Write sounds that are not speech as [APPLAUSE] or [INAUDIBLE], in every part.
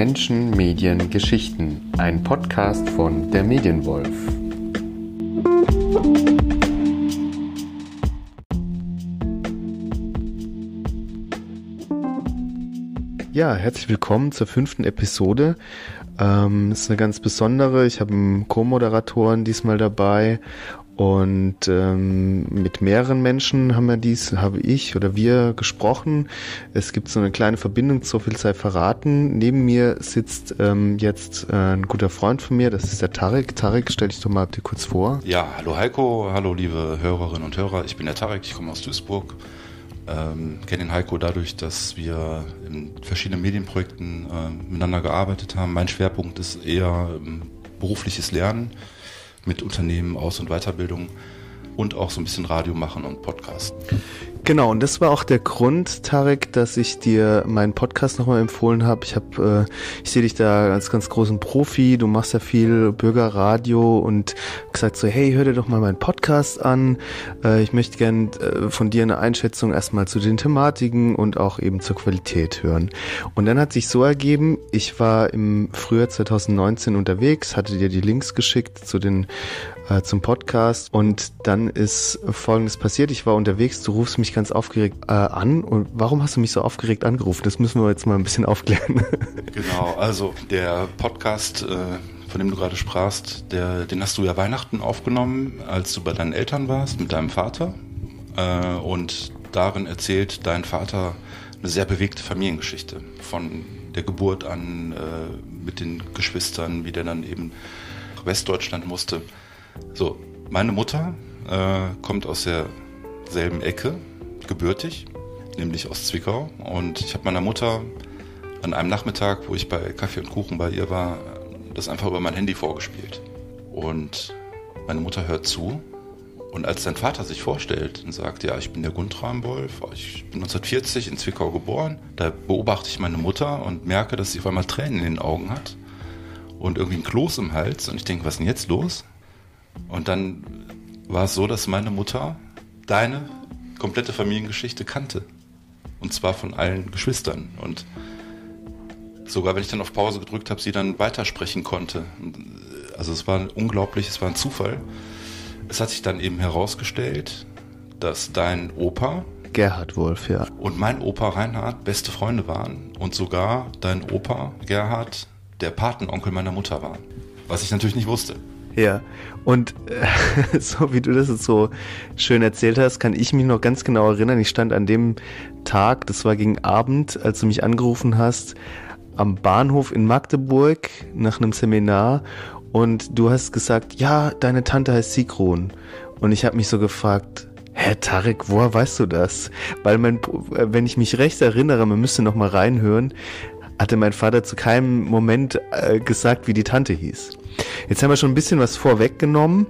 Menschen, Medien, Geschichten. Ein Podcast von der Medienwolf. Ja, herzlich willkommen zur fünften Episode. Ähm, ist eine ganz besondere. Ich habe einen Co-Moderatoren diesmal dabei und ähm, mit mehreren Menschen haben wir dies, habe ich oder wir gesprochen. Es gibt so eine kleine Verbindung, so viel sei verraten. Neben mir sitzt ähm, jetzt äh, ein guter Freund von mir, das ist der Tarek. Tarek, stell dich doch mal bitte kurz vor. Ja, hallo Heiko, hallo liebe Hörerinnen und Hörer. Ich bin der Tarek, ich komme aus Duisburg. Ähm, kenne den Heiko dadurch, dass wir in verschiedenen Medienprojekten äh, miteinander gearbeitet haben. Mein Schwerpunkt ist eher ähm, berufliches Lernen mit Unternehmen, Aus- und Weiterbildung und auch so ein bisschen Radio machen und Podcast. Genau, und das war auch der Grund, Tarek, dass ich dir meinen Podcast nochmal empfohlen habe. Ich habe, äh, ich sehe dich da als ganz großen Profi, du machst ja viel Bürgerradio und gesagt so, hey, hör dir doch mal meinen Podcast an. Äh, ich möchte gern äh, von dir eine Einschätzung erstmal zu den Thematiken und auch eben zur Qualität hören. Und dann hat sich so ergeben, ich war im Frühjahr 2019 unterwegs, hatte dir die Links geschickt zu den äh, zum Podcast und dann ist Folgendes passiert. Ich war unterwegs, du rufst mich ganz aufgeregt äh, an und warum hast du mich so aufgeregt angerufen? Das müssen wir jetzt mal ein bisschen aufklären. [LAUGHS] genau, also der Podcast, äh, von dem du gerade sprachst, der, den hast du ja Weihnachten aufgenommen, als du bei deinen Eltern warst mit deinem Vater äh, und darin erzählt dein Vater eine sehr bewegte Familiengeschichte von der Geburt an äh, mit den Geschwistern, wie der dann eben nach Westdeutschland musste. So, meine Mutter äh, kommt aus derselben Ecke, gebürtig, nämlich aus Zwickau. Und ich habe meiner Mutter an einem Nachmittag, wo ich bei Kaffee und Kuchen bei ihr war, das einfach über mein Handy vorgespielt. Und meine Mutter hört zu. Und als dein Vater sich vorstellt und sagt, ja, ich bin der Guntram Wolf, ich bin 1940 in Zwickau geboren, da beobachte ich meine Mutter und merke, dass sie auf einmal Tränen in den Augen hat und irgendwie ein Kloß im Hals. Und ich denke, was ist denn jetzt los? Und dann war es so, dass meine Mutter deine komplette Familiengeschichte kannte. Und zwar von allen Geschwistern. Und sogar wenn ich dann auf Pause gedrückt habe, sie dann weitersprechen konnte. Also es war unglaublich, es war ein Zufall. Es hat sich dann eben herausgestellt, dass dein Opa Gerhard Wolf, ja. Und mein Opa Reinhard beste Freunde waren und sogar dein Opa Gerhard der Patenonkel meiner Mutter waren. Was ich natürlich nicht wusste. Ja, und äh, [LAUGHS] so wie du das jetzt so schön erzählt hast, kann ich mich noch ganz genau erinnern. Ich stand an dem Tag, das war gegen Abend, als du mich angerufen hast, am Bahnhof in Magdeburg nach einem Seminar und du hast gesagt, ja, deine Tante heißt Sigrun. Und ich habe mich so gefragt, Hä, Tarek, woher weißt du das? Weil mein, äh, wenn ich mich recht erinnere, man müsste noch mal reinhören, hatte mein Vater zu keinem Moment äh, gesagt, wie die Tante hieß. Jetzt haben wir schon ein bisschen was vorweggenommen.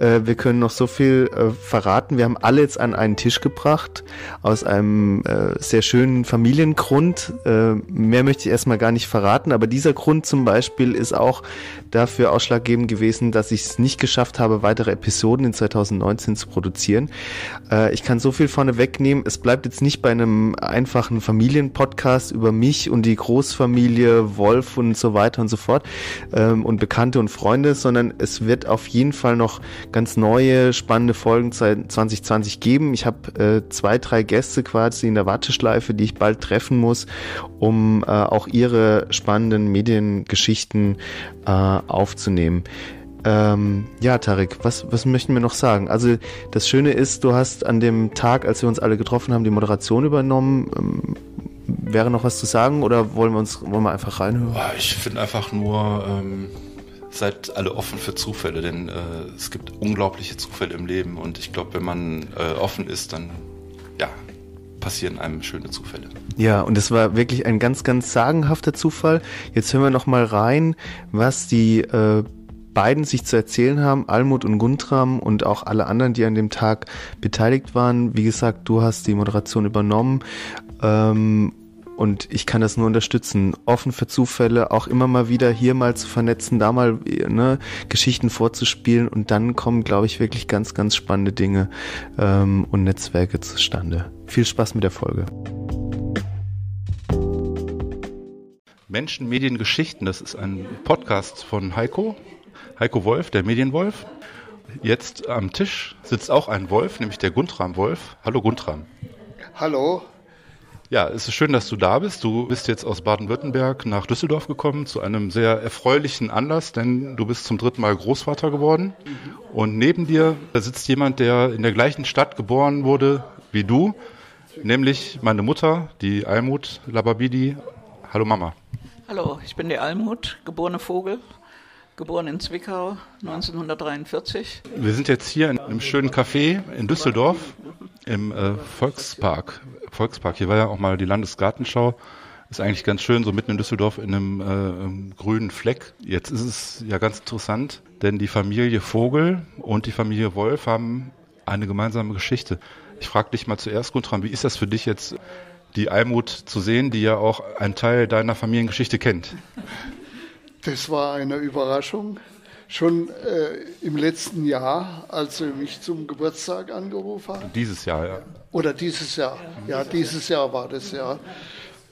Äh, wir können noch so viel äh, verraten. Wir haben alle jetzt an einen Tisch gebracht aus einem äh, sehr schönen Familiengrund. Mehr möchte ich erstmal gar nicht verraten, aber dieser Grund zum Beispiel ist auch dafür ausschlaggebend gewesen, dass ich es nicht geschafft habe, weitere Episoden in 2019 zu produzieren. Ich kann so viel vorne wegnehmen. Es bleibt jetzt nicht bei einem einfachen Familienpodcast über mich und die Großfamilie Wolf und so weiter und so fort ähm, und Bekannte und Freunde, sondern es wird auf jeden Fall noch ganz neue, spannende Folgen 2020 geben. Ich habe äh, zwei, drei Gäste quasi in der Warteschleife, die ich bald treffen muss, um äh, auch ihre spannenden Mediengeschichten äh, aufzunehmen. Ähm, ja, Tarek, was, was möchten wir noch sagen? Also das Schöne ist, du hast an dem Tag, als wir uns alle getroffen haben, die Moderation übernommen. Ähm, wäre noch was zu sagen oder wollen wir uns wollen wir einfach reinhören? Ich finde einfach nur, ähm, seid alle offen für Zufälle, denn äh, es gibt unglaubliche Zufälle im Leben und ich glaube, wenn man äh, offen ist, dann ja, passieren einem schöne Zufälle. Ja, und es war wirklich ein ganz, ganz sagenhafter Zufall. Jetzt hören wir noch mal rein, was die äh, beiden sich zu erzählen haben, Almut und Guntram und auch alle anderen, die an dem Tag beteiligt waren. Wie gesagt, du hast die Moderation übernommen. Ähm, und ich kann das nur unterstützen, offen für Zufälle, auch immer mal wieder hier mal zu vernetzen, da mal ne, Geschichten vorzuspielen und dann kommen, glaube ich, wirklich ganz, ganz spannende Dinge ähm, und Netzwerke zustande. Viel Spaß mit der Folge. Menschen, Medien, Geschichten. Das ist ein Podcast von Heiko, Heiko Wolf, der Medienwolf. Jetzt am Tisch sitzt auch ein Wolf, nämlich der Guntram Wolf. Hallo Guntram. Hallo. Ja, es ist schön, dass du da bist. Du bist jetzt aus Baden-Württemberg nach Düsseldorf gekommen zu einem sehr erfreulichen Anlass, denn du bist zum dritten Mal Großvater geworden. Und neben dir sitzt jemand, der in der gleichen Stadt geboren wurde wie du, nämlich meine Mutter, die Almut Lababidi. Hallo Mama. Hallo, ich bin die Almut, geborene Vogel, geboren in Zwickau 1943. Wir sind jetzt hier in einem schönen Café in Düsseldorf im äh, Volkspark. Volkspark. Hier war ja auch mal die Landesgartenschau. Ist eigentlich ganz schön, so mitten in Düsseldorf in einem äh, grünen Fleck. Jetzt ist es ja ganz interessant, denn die Familie Vogel und die Familie Wolf haben eine gemeinsame Geschichte. Ich frage dich mal zuerst, Guntram, wie ist das für dich jetzt, die Almut zu sehen, die ja auch einen Teil deiner Familiengeschichte kennt? Das war eine Überraschung. Schon äh, im letzten Jahr, als sie mich zum Geburtstag angerufen hat. Dieses Jahr, ja. Oder dieses Jahr. Ja, dieses Jahr war das ja.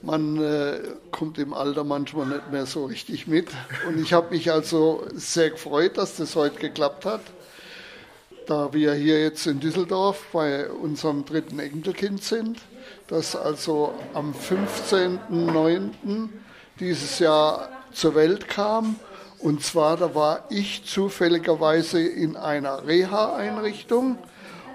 Man äh, kommt im Alter manchmal nicht mehr so richtig mit. Und ich habe mich also sehr gefreut, dass das heute geklappt hat. Da wir hier jetzt in Düsseldorf bei unserem dritten Enkelkind sind, das also am 15.09. dieses Jahr zur Welt kam. Und zwar, da war ich zufälligerweise in einer Reha-Einrichtung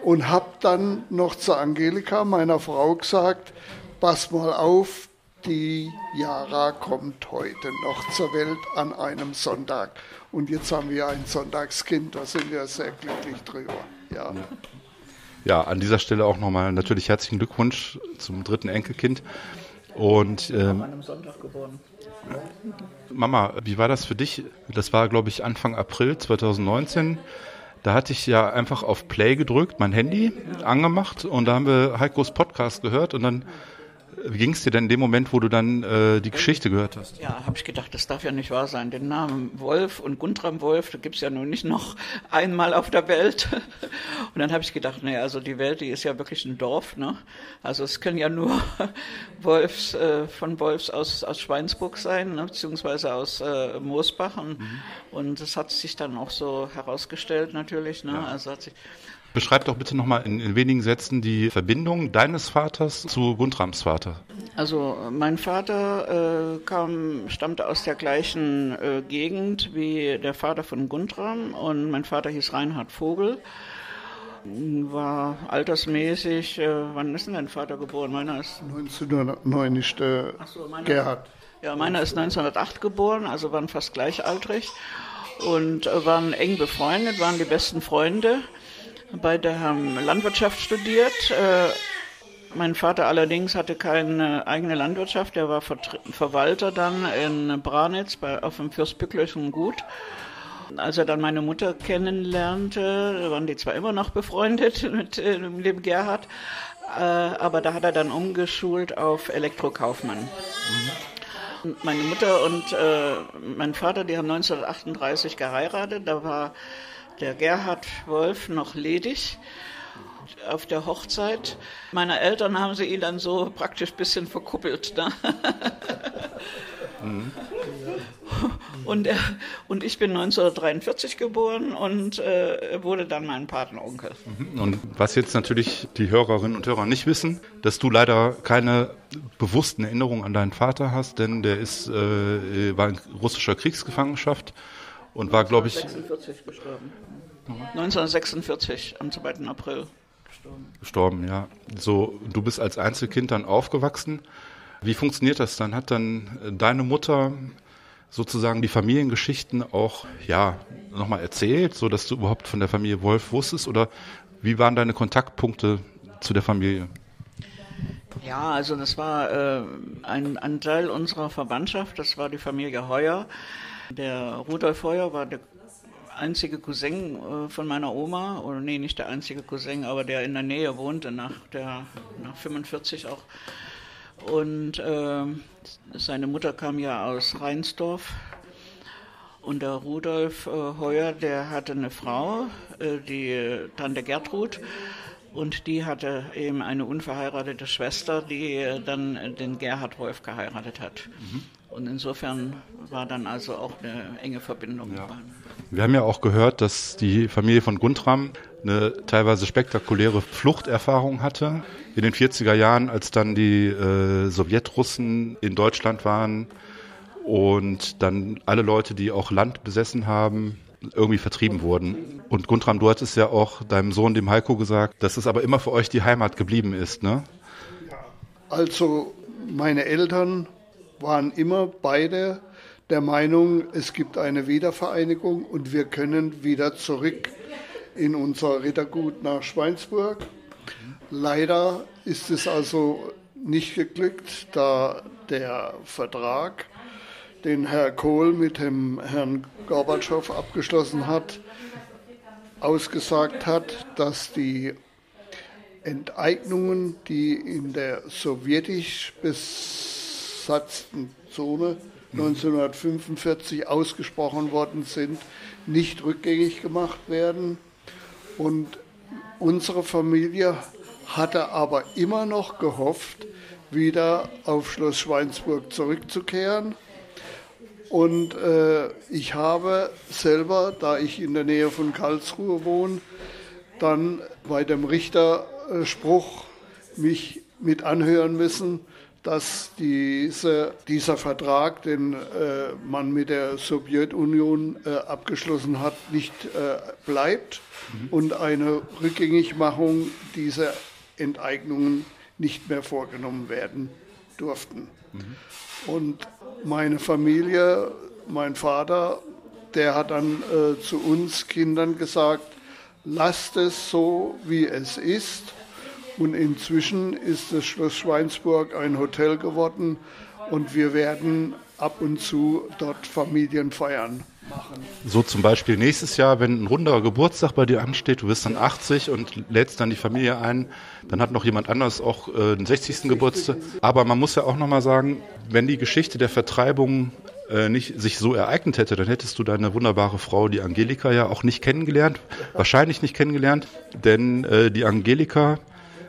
und habe dann noch zu Angelika, meiner Frau, gesagt, pass mal auf, die Jara kommt heute noch zur Welt an einem Sonntag. Und jetzt haben wir ein Sonntagskind, da sind wir sehr glücklich drüber. Ja. Ja, an dieser Stelle auch nochmal natürlich herzlichen Glückwunsch zum dritten Enkelkind. Und ähm, An einem Sonntag geboren. Mama, wie war das für dich? Das war, glaube ich, Anfang April 2019. Da hatte ich ja einfach auf Play gedrückt, mein Handy angemacht und da haben wir Heikos Podcast gehört und dann wie ging es dir denn in dem Moment, wo du dann äh, die Geschichte gehört hast? Ja, habe ich gedacht, das darf ja nicht wahr sein. Den Namen Wolf und Guntram Wolf, da gibt's ja nun nicht noch einmal auf der Welt. [LAUGHS] Und dann habe ich gedacht, naja, also die Welt, die ist ja wirklich ein Dorf. Ne? Also es können ja nur [LAUGHS] Wolfs, äh, von Wolfs aus, aus Schweinsburg sein, ne? beziehungsweise aus äh, Moosbach. Und, mhm. und das hat sich dann auch so herausgestellt natürlich. Ne? Ja. Also hat sich, Beschreib doch bitte nochmal in, in wenigen Sätzen die Verbindung deines Vaters zu Guntrams Vater. Also mein Vater äh, kam, stammte aus der gleichen äh, Gegend wie der Vater von Guntram und mein Vater hieß Reinhard Vogel. War altersmäßig, äh, wann ist denn dein Vater geboren? Meiner ist 1909 ist der so, meiner, Gerhard. Ja, meiner ist 1908 geboren, also waren fast gleichaltrig und äh, waren eng befreundet, waren die besten Freunde. Beide haben Landwirtschaft studiert. Äh, mein Vater allerdings hatte keine eigene Landwirtschaft, er war Verwalter dann in Branitz bei, auf dem Fürstbücklerischen Gut. Als er dann meine Mutter kennenlernte, waren die zwar immer noch befreundet [LAUGHS] mit, äh, mit dem Gerhard, äh, aber da hat er dann umgeschult auf Elektrokaufmann. Mhm. Meine Mutter und äh, mein Vater, die haben 1938 geheiratet, da war der Gerhard Wolf noch ledig auf der Hochzeit. Meine Eltern haben sie ihn dann so praktisch ein bisschen verkuppelt. Ne? Mhm. Und, er, und ich bin 1943 geboren und äh, wurde dann mein Patenonkel. Mhm. Und was jetzt natürlich die Hörerinnen und Hörer nicht wissen, dass du leider keine bewussten Erinnerungen an deinen Vater hast, denn der ist, äh, war in russischer Kriegsgefangenschaft und war, glaube ich. 1946 gestorben. 1946, am 2. April gestorben. Gestorben, ja. So, du bist als Einzelkind dann aufgewachsen. Wie funktioniert das dann? Hat dann deine Mutter sozusagen die Familiengeschichten auch, ja, nochmal erzählt, so dass du überhaupt von der Familie Wolf wusstest? Oder wie waren deine Kontaktpunkte zu der Familie? Ja, also das war äh, ein, ein Teil unserer Verwandtschaft, das war die Familie Heuer. Der Rudolf Heuer war der einzige Cousin äh, von meiner Oma, oder nee, nicht der einzige Cousin, aber der in der Nähe wohnte, nach, der, nach 45 auch. Und äh, seine Mutter kam ja aus Reinsdorf. Und der Rudolf äh, Heuer, der hatte eine Frau, äh, die Tante Gertrud. Und die hatte eben eine unverheiratete Schwester, die dann den Gerhard Wolf geheiratet hat. Mhm. Und insofern war dann also auch eine enge Verbindung. Ja. Wir haben ja auch gehört, dass die Familie von Guntram eine teilweise spektakuläre Fluchterfahrung hatte. In den 40er Jahren, als dann die äh, Sowjetrussen in Deutschland waren und dann alle Leute, die auch Land besessen haben, irgendwie vertrieben wurden. Und Guntram, du hattest ja auch deinem Sohn, dem Heiko, gesagt, dass es aber immer für euch die Heimat geblieben ist, ne? Also meine Eltern waren immer beide der Meinung, es gibt eine Wiedervereinigung und wir können wieder zurück in unser Rittergut nach Schweinsburg. Leider ist es also nicht geglückt, da der Vertrag, den Herr Kohl mit dem Herrn Gorbatschow abgeschlossen hat, ausgesagt hat, dass die Enteignungen, die in der sowjetisch besatzten Zone 1945 ausgesprochen worden sind, nicht rückgängig gemacht werden. Und unsere Familie hatte aber immer noch gehofft, wieder auf Schloss Schweinsburg zurückzukehren. Und äh, ich habe selber, da ich in der Nähe von Karlsruhe wohne, dann bei dem Richterspruch mich mit anhören müssen, dass diese, dieser Vertrag, den äh, man mit der Sowjetunion äh, abgeschlossen hat, nicht äh, bleibt mhm. und eine Rückgängigmachung dieser Enteignungen nicht mehr vorgenommen werden durften. Mhm. Und meine Familie, mein Vater, der hat dann äh, zu uns Kindern gesagt, lasst es so, wie es ist und inzwischen ist das Schloss Schweinsburg ein Hotel geworden und wir werden ab und zu dort Familienfeiern machen. So zum Beispiel nächstes Jahr, wenn ein runder Geburtstag bei dir ansteht, du bist dann 80 und lädst dann die Familie ein, dann hat noch jemand anders auch äh, den 60. Geburtstag. Aber man muss ja auch nochmal sagen, wenn die Geschichte der Vertreibung äh, nicht sich so ereignet hätte, dann hättest du deine wunderbare Frau, die Angelika, ja auch nicht kennengelernt. Wahrscheinlich nicht kennengelernt, denn äh, die Angelika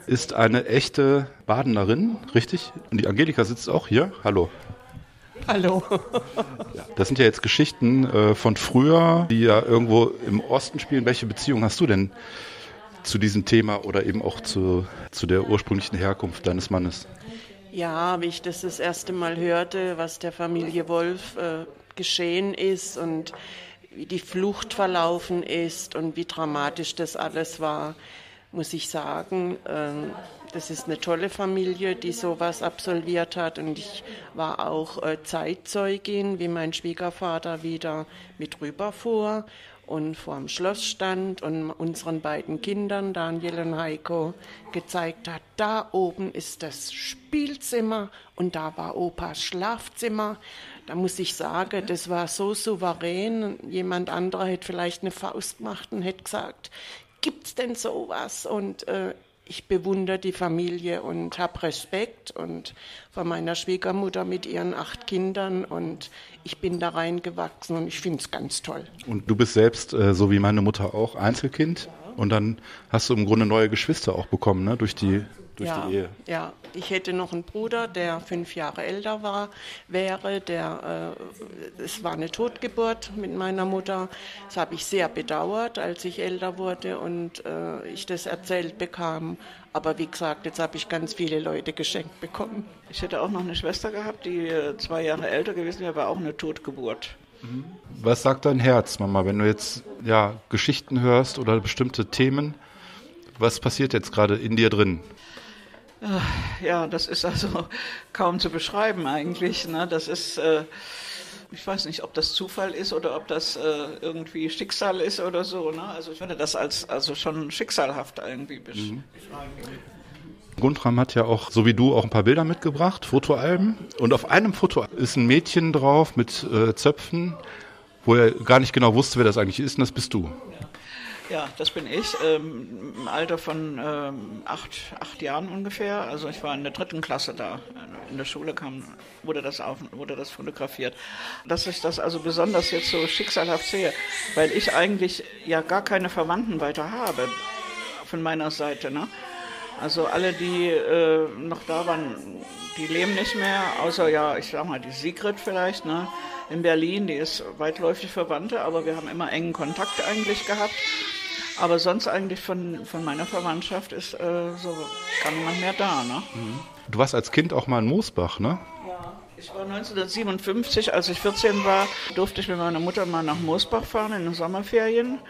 ist eine echte Badenerin, richtig? Und die Angelika sitzt auch hier. Hallo. Hallo. Das sind ja jetzt Geschichten äh, von früher, die ja irgendwo im Osten spielen. Welche Beziehung hast du denn zu diesem Thema oder eben auch zu, zu der ursprünglichen Herkunft deines Mannes? Ja, wie ich das das erste Mal hörte, was der Familie Wolf äh, geschehen ist und wie die Flucht verlaufen ist und wie dramatisch das alles war, muss ich sagen, ähm, das ist eine tolle Familie, die sowas absolviert hat. Und ich war auch äh, Zeitzeugin, wie mein Schwiegervater wieder mit rüberfuhr und vor dem Schloss stand und unseren beiden Kindern, Daniel und Heiko, gezeigt hat, da oben ist das Spielzimmer und da war Opas Schlafzimmer. Da muss ich sagen, das war so souverän. Jemand anderer hätte vielleicht eine Faust gemacht und hätte gesagt, gibt's denn sowas? Und äh, ich bewundere die Familie und habe Respekt und von meiner Schwiegermutter mit ihren acht Kindern und ich bin da reingewachsen und ich finde es ganz toll. Und du bist selbst, äh, so wie meine Mutter auch, Einzelkind und dann hast du im Grunde neue Geschwister auch bekommen, ne? durch die durch ja, die Ehe. Ja, ich hätte noch einen Bruder, der fünf Jahre älter war, wäre. Der, äh, es war eine Totgeburt mit meiner Mutter. Das habe ich sehr bedauert, als ich älter wurde und äh, ich das erzählt bekam. Aber wie gesagt, jetzt habe ich ganz viele Leute geschenkt bekommen. Ich hätte auch noch eine Schwester gehabt, die äh, zwei Jahre älter gewesen wäre, aber auch eine Totgeburt. Was sagt dein Herz, Mama, wenn du jetzt ja, Geschichten hörst oder bestimmte Themen? Was passiert jetzt gerade in dir drin? Ja, das ist also [LAUGHS] kaum zu beschreiben eigentlich. Ne? Das ist, äh, ich weiß nicht, ob das Zufall ist oder ob das äh, irgendwie Schicksal ist oder so. Ne? Also ich würde das als also schon schicksalhaft irgendwie beschreiben. Mhm. Guntram hat ja auch, so wie du, auch ein paar Bilder mitgebracht, Fotoalben. Und auf einem Foto ist ein Mädchen drauf mit äh, Zöpfen, wo er gar nicht genau wusste, wer das eigentlich ist, und das bist du. Ja. Das bin ich. Ähm, Im Alter von ähm, acht, acht Jahren ungefähr. Also ich war in der dritten Klasse da. In der Schule kam, wurde das auf, wurde das fotografiert. Dass ich das also besonders jetzt so schicksalhaft sehe, weil ich eigentlich ja gar keine Verwandten weiter habe von meiner Seite. Ne? Also alle, die äh, noch da waren, die leben nicht mehr, außer ja, ich sag mal, die Sigrid vielleicht, ne? In Berlin, die ist weitläufig Verwandte, aber wir haben immer engen Kontakt eigentlich gehabt. Aber sonst eigentlich von, von meiner Verwandtschaft ist äh, so gar niemand mehr da, ne? Du warst als Kind auch mal in Moosbach, ne? Ich war 1957, als ich 14 war, durfte ich mit meiner Mutter mal nach Moosbach fahren in den Sommerferien.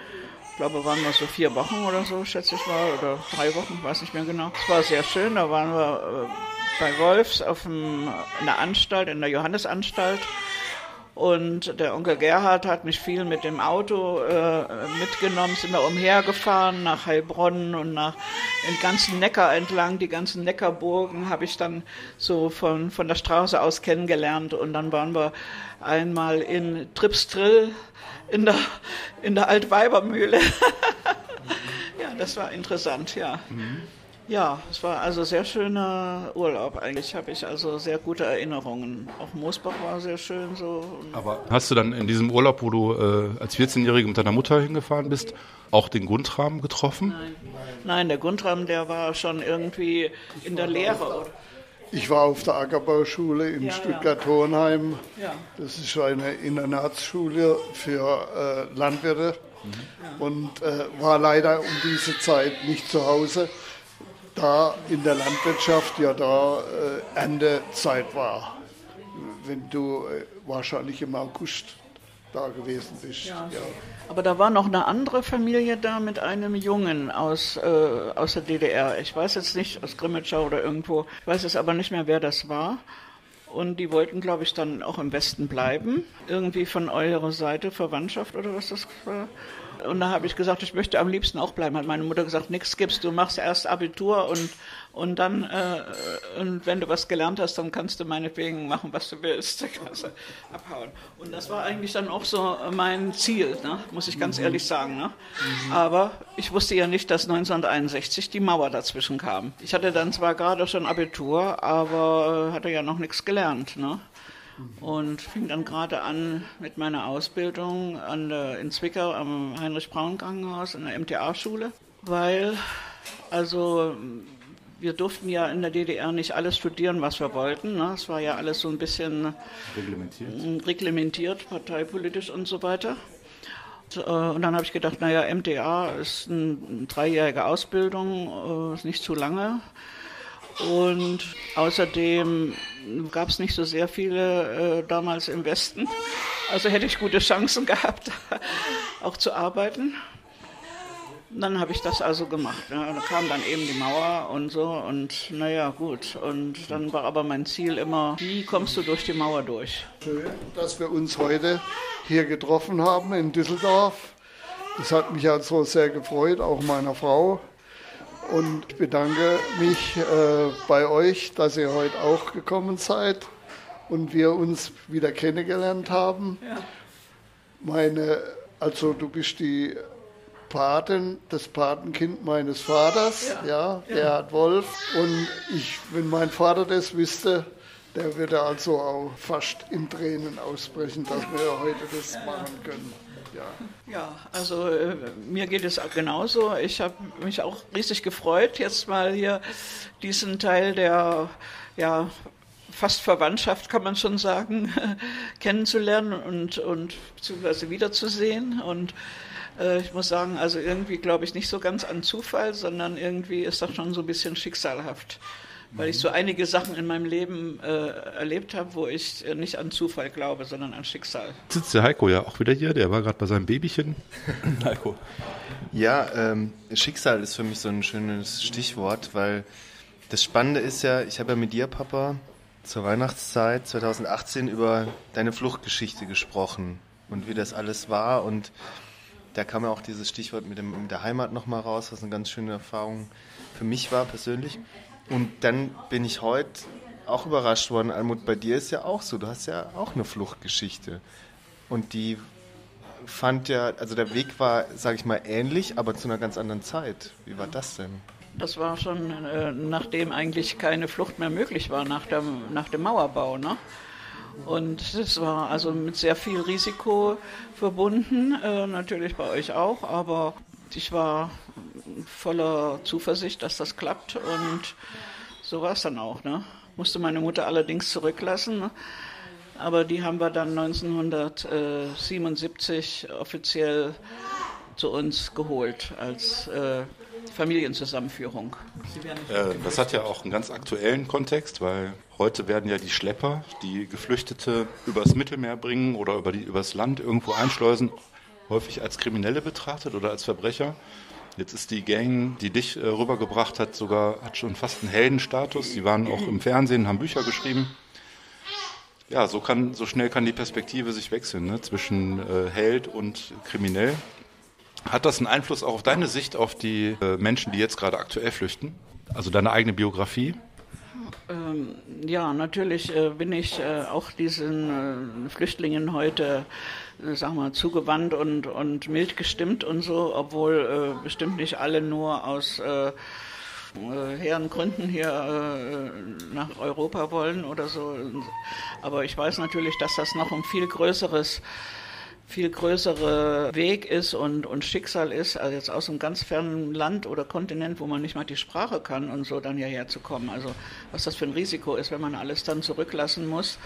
Ich glaube, waren wir so vier Wochen oder so, schätze ich mal, oder drei Wochen, weiß nicht mehr genau. Es war sehr schön, da waren wir äh, bei Wolfs auf dem, in der Anstalt, in der Johannesanstalt. Und der Onkel Gerhard hat mich viel mit dem Auto äh, mitgenommen, sind wir umhergefahren nach Heilbronn und nach den ganzen Neckar entlang, die ganzen Neckarburgen habe ich dann so von, von der Straße aus kennengelernt. Und dann waren wir einmal in Tripstrill in der, in der Altweibermühle. [LAUGHS] ja, das war interessant, ja. Mhm. Ja, es war also sehr schöner Urlaub. Eigentlich habe ich also sehr gute Erinnerungen. Auch Moosbach war sehr schön so. Aber hast du dann in diesem Urlaub, wo du äh, als 14-Jährige mit deiner Mutter hingefahren bist, auch den Gundram getroffen? Nein. Nein, der Gundram, der war schon irgendwie in der Lehre. Ich war auf der Ackerbauschule in Ja, Stuttgart-Hohenheim. Ja. Das ist eine Internatsschule für äh, Landwirte und äh, war leider um diese Zeit nicht zu Hause, da in der Landwirtschaft ja da äh, Erntezeit war. Wenn du äh, wahrscheinlich im August da gewesen bist. Ja. Aber da war noch eine andere Familie da mit einem Jungen aus, äh, aus der DDR. Ich weiß jetzt nicht, aus Grimmitschau oder irgendwo. Ich weiß jetzt aber nicht mehr, wer das war. Und die wollten, glaube ich, dann auch im Westen bleiben. Irgendwie von eurer Seite, Verwandtschaft oder was das war. Und da habe ich gesagt, ich möchte am liebsten auch bleiben. Hat meine Mutter gesagt, nichts gibst, du machst erst Abitur und, und dann, äh, und wenn du was gelernt hast, dann kannst du meinetwegen machen, was du willst. Da kannst du abhauen. Und das war eigentlich dann auch so mein Ziel, ne? muss ich ganz ehrlich sagen. Ne? Aber ich wusste ja nicht, dass 1961 die Mauer dazwischen kam. Ich hatte dann zwar gerade schon Abitur, aber hatte ja noch nichts gelernt. Ne? und fing dann gerade an mit meiner Ausbildung an der, in Zwickau am Heinrich-Braun-Krankenhaus in der MTA-Schule, weil also wir durften ja in der DDR nicht alles studieren, was wir wollten. Ne? Es war ja alles so ein bisschen reglementiert, reglementiert parteipolitisch und so weiter. Und, äh, und dann habe ich gedacht, naja, MTA ist eine dreijährige Ausbildung, äh, ist nicht zu lange. Und außerdem gab es nicht so sehr viele äh, damals im Westen. Also hätte ich gute Chancen gehabt, [LAUGHS] auch zu arbeiten. Und dann habe ich das also gemacht. Ne? Da kam dann eben die Mauer und so und naja, gut. Und dann war aber mein Ziel immer, wie kommst du durch die Mauer durch? Schön, dass wir uns heute hier getroffen haben in Düsseldorf. Das hat mich also sehr gefreut, auch meiner Frau. Und ich bedanke mich äh, bei euch, dass ihr heute auch gekommen seid und wir uns wieder kennengelernt haben. Ja. Meine, also du bist die Paten, das Patenkind meines Vaters, ja, Ja. Gerhard Wolf. Und ich, wenn mein Vater das wüsste, der würde also auch fast in Tränen ausbrechen, dass wir heute das machen können. Ja. Ja, also äh, mir geht es auch genauso. Ich habe mich auch riesig gefreut, jetzt mal hier diesen Teil der ja, fast Verwandtschaft, kann man schon sagen, [LAUGHS] kennenzulernen und, und beziehungsweise wiederzusehen. Und äh, ich muss sagen, also irgendwie glaube ich nicht so ganz an Zufall, sondern irgendwie ist das schon so ein bisschen schicksalhaft. Weil ich so einige Sachen in meinem Leben äh, erlebt habe, wo ich äh, nicht an Zufall glaube, sondern an Schicksal. Sitzt der Heiko ja auch wieder hier, der war gerade bei seinem Babychen. [CLEARS THROAT] Heiko. Ja, ähm, Schicksal ist für mich so ein schönes Stichwort, weil das Spannende ist ja, ich habe ja mit dir, Papa, zur Weihnachtszeit 2018 über deine Fluchtgeschichte gesprochen und wie das alles war und da kam ja auch dieses Stichwort mit, dem, mit der Heimat nochmal raus, was eine ganz schöne Erfahrung für mich war persönlich. Und dann bin ich heute auch überrascht worden, Almut, bei dir ist ja auch so, du hast ja auch eine Fluchtgeschichte und die fand ja, also der Weg war, sage ich mal, ähnlich, aber zu einer ganz anderen Zeit. Wie war das denn? Das war schon, äh, nachdem eigentlich keine Flucht mehr möglich war, nach, der, nach dem Mauerbau. Ne? Und das war also mit sehr viel Risiko verbunden, äh, natürlich bei euch auch, aber ich war voller Zuversicht, dass das klappt und so war es dann auch. Ne? Musste meine Mutter allerdings zurücklassen. Ne? Aber die haben wir dann 1977 offiziell zu uns geholt als äh, Familienzusammenführung. Äh, das hat ja auch einen ganz aktuellen Kontext, weil heute werden ja die Schlepper, die Geflüchtete übers Mittelmeer bringen oder über die, übers Land irgendwo einschleusen, häufig als Kriminelle betrachtet oder als Verbrecher. Jetzt ist die Gang, die dich äh, rübergebracht hat, sogar hat schon fast einen Heldenstatus. Die waren auch im Fernsehen, haben Bücher geschrieben ja, so, kann, so schnell kann die Perspektive sich wechseln ne? zwischen äh, Held und kriminell. Hat das einen Einfluss auch auf deine Sicht auf die äh, Menschen, die jetzt gerade aktuell flüchten? Also deine eigene Biografie? Ähm, ja, natürlich äh, bin ich äh, auch diesen äh, Flüchtlingen heute, äh, sag mal, zugewandt und, und mild gestimmt und so, obwohl bestimmt nicht alle nur aus äh, hehren Gründen hier äh, nach Europa wollen oder so. Aber ich weiß natürlich, dass das noch ein viel größeres viel größere Weg ist und, und Schicksal ist, also jetzt aus einem ganz fernen Land oder Kontinent, wo man nicht mal die Sprache kann und so dann hierher zu kommen. Also was das für ein Risiko ist, wenn man alles dann zurücklassen muss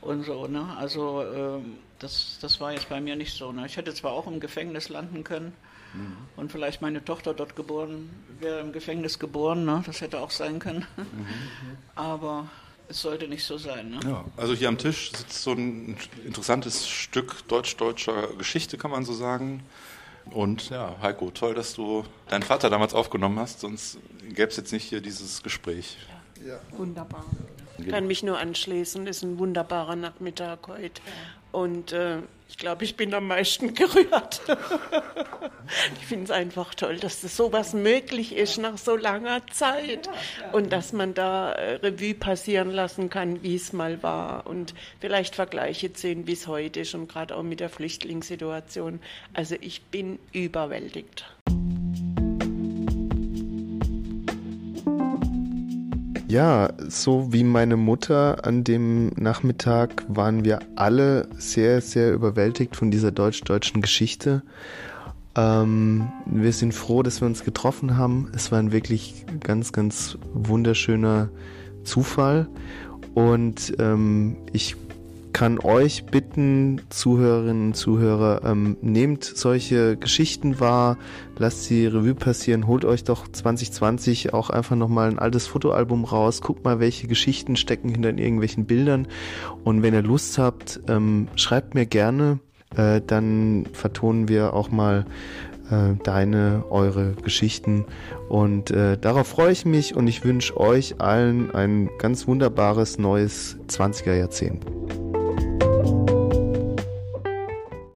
und so. Ne? Also äh, das, das war jetzt bei mir nicht so. Ne? Ich hätte zwar auch im Gefängnis landen können, Mhm. Und vielleicht meine Tochter dort geboren, wäre im Gefängnis geboren, ne? das hätte auch sein können. Mhm. Aber es sollte nicht so sein. Ne? Ja, also hier am Tisch sitzt so ein interessantes Stück deutsch-deutscher Geschichte, kann man so sagen. Und ja, Heiko, toll, dass du deinen Vater damals aufgenommen hast, sonst gäbe es jetzt nicht hier dieses Gespräch. Ja. Wunderbar. Ich kann mich nur anschließen, ist ein wunderbarer Nachmittag heute. Und äh, ich glaube, ich bin am meisten [LAUGHS] gerührt. ich finde es einfach toll, dass das sowas möglich ist nach so langer Zeit und dass man da äh, Revue passieren lassen kann, wie es mal war und vielleicht Vergleiche ziehen, wie es heute ist und gerade auch mit der Flüchtlingssituation. Also ich bin überwältigt. Ja, so wie meine Mutter an dem Nachmittag waren wir alle sehr, sehr überwältigt von dieser deutsch-deutschen Geschichte. Ähm, wir sind froh, dass wir uns getroffen haben. Es war ein wirklich ganz, ganz wunderschöner Zufall. Und ähm, ich kann euch bitten, Zuhörerinnen und Zuhörer, ähm, nehmt solche Geschichten wahr, lasst sie Revue passieren, holt euch doch 2020 auch einfach nochmal ein altes Fotoalbum raus, guckt mal, welche Geschichten stecken hinter irgendwelchen Bildern und wenn ihr Lust habt, ähm, schreibt mir gerne, äh, dann vertonen wir auch mal äh, deine, eure Geschichten und äh, darauf freue ich mich und ich wünsche euch allen ein ganz wunderbares neues 20er Jahrzehnt.